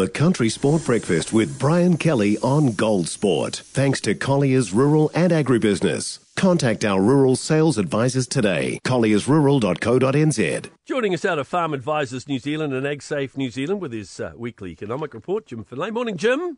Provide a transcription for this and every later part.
The Country Sport Breakfast with Brian Kelly on Gold Sport. Thanks to Collier's Rural and Agribusiness. Contact our rural sales advisors today. colliersrural.co.nz. Joining us out of Farm Advisors New Zealand and AgSafe New Zealand with his uh, weekly economic report, Jim Findlay. Morning, Jim.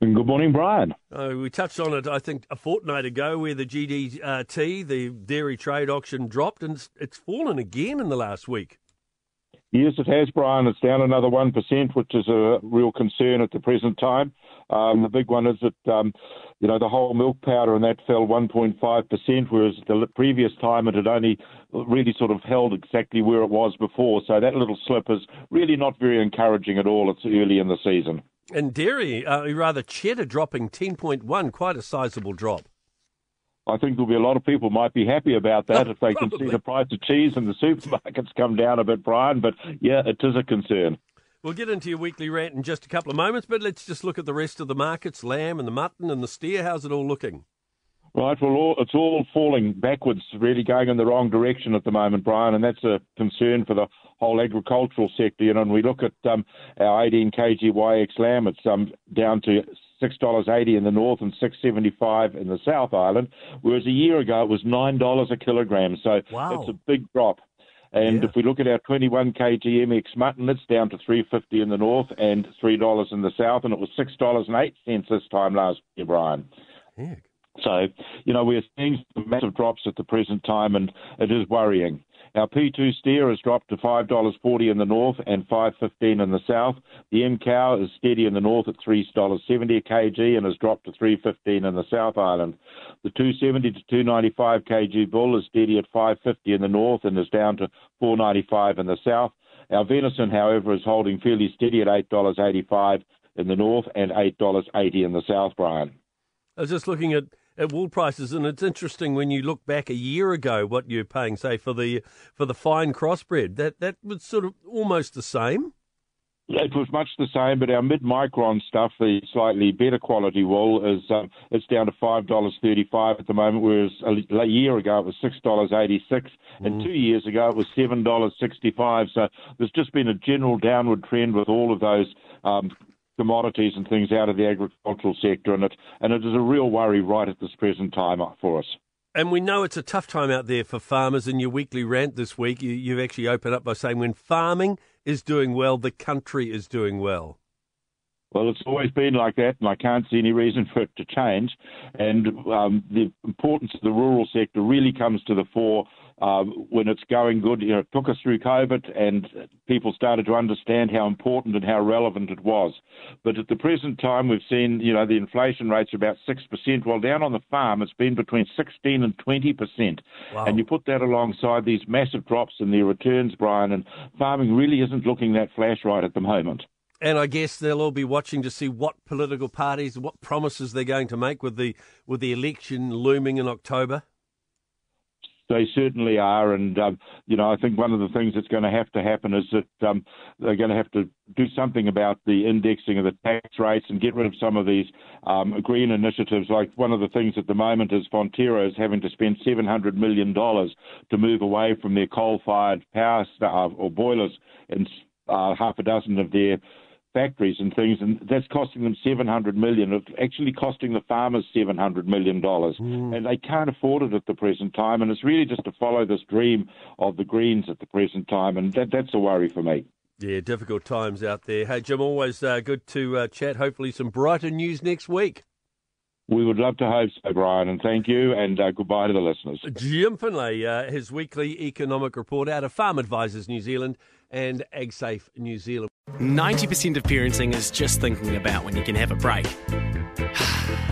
And good morning, Brian. Uh, we touched on it, I think, a fortnight ago, where the GDT, the dairy trade auction, dropped, and it's, it's fallen again in the last week. Yes, it has, Brian. It's down another 1%, which is a real concern at the present time. Um, the big one is that, um, you know, the whole milk powder and that fell 1.5%, whereas the previous time it had only really sort of held exactly where it was before. So that little slip is really not very encouraging at all. It's early in the season. And dairy, uh, rather cheddar dropping 10.1, quite a sizable drop. I think there'll be a lot of people might be happy about that if they can see the price of cheese in the supermarkets come down a bit, Brian. But yeah, it is a concern. We'll get into your weekly rant in just a couple of moments, but let's just look at the rest of the markets: lamb and the mutton and the steer. How's it all looking? Right, well, all, it's all falling backwards, really going in the wrong direction at the moment, Brian, and that's a concern for the whole agricultural sector. You know, and we look at um, our 18 kg YX lamb, it's um, down to six dollars eighty in the north and six seventy five in the South Island, whereas a year ago it was nine dollars a kilogram. So wow. it's a big drop. And yeah. if we look at our 21 kg MX mutton, it's down to 3.50 in the north and three dollars in the south, and it was six dollars and eight cents this time last year, Brian. Heck. So, you know, we're seeing some massive drops at the present time, and it is worrying. Our P2 steer has dropped to $5.40 in the north and $5.15 in the south. The M cow is steady in the north at $3.70 a kg and has dropped to $3.15 in the South Island. The 270 to 295 kg bull is steady at $5.50 in the north and is down to $4.95 in the south. Our venison, however, is holding fairly steady at $8.85 in the north and $8.80 in the south, Brian. I was just looking at at wool prices, and it's interesting when you look back a year ago what you're paying, say for the for the fine crossbred. That that was sort of almost the same. It was much the same, but our mid-micron stuff, the slightly better quality wool, is um, it's down to five dollars thirty-five at the moment, whereas a, a year ago it was six dollars eighty-six, mm. and two years ago it was seven dollars sixty-five. So there's just been a general downward trend with all of those um, commodities and things out of the agricultural sector, and it and it is a real worry right at this present time for us. And we know it's a tough time out there for farmers. In your weekly rant this week, you, you've actually opened up by saying when farming is doing well, the country is doing well. Well, it's always been like that, and I can't see any reason for it to change. And um, the importance of the rural sector really comes to the fore um, when it's going good. You know, it took us through COVID, and people started to understand how important and how relevant it was. But at the present time, we've seen, you know, the inflation rate's are about six percent. While down on the farm, it's been between sixteen and twenty percent. Wow. And you put that alongside these massive drops in their returns, Brian, and farming really isn't looking that flash right at the moment. And I guess they'll all be watching to see what political parties, what promises they're going to make with the with the election looming in October. They certainly are, and um, you know I think one of the things that's going to have to happen is that um, they're going to have to do something about the indexing of the tax rates and get rid of some of these um, green initiatives. Like one of the things at the moment is Fonterra is having to spend seven hundred million dollars to move away from their coal-fired power st- or boilers in uh, half a dozen of their factories and things, and that's costing them seven hundred million. It's actually costing the farmers seven hundred million dollars, mm. and they can't afford it at the present time. And it's really just to follow this dream of the Greens at the present time, and that, that's a worry for me. Yeah, difficult times out there. Hey, Jim, always uh, good to uh, chat. Hopefully, some brighter news next week. We would love to hope so, Brian, and thank you, and uh, goodbye to the listeners. Jim Findlay, uh, his weekly economic report out of Farm Advisors New Zealand and AgSafe New Zealand. 90% of parenting is just thinking about when you can have a break.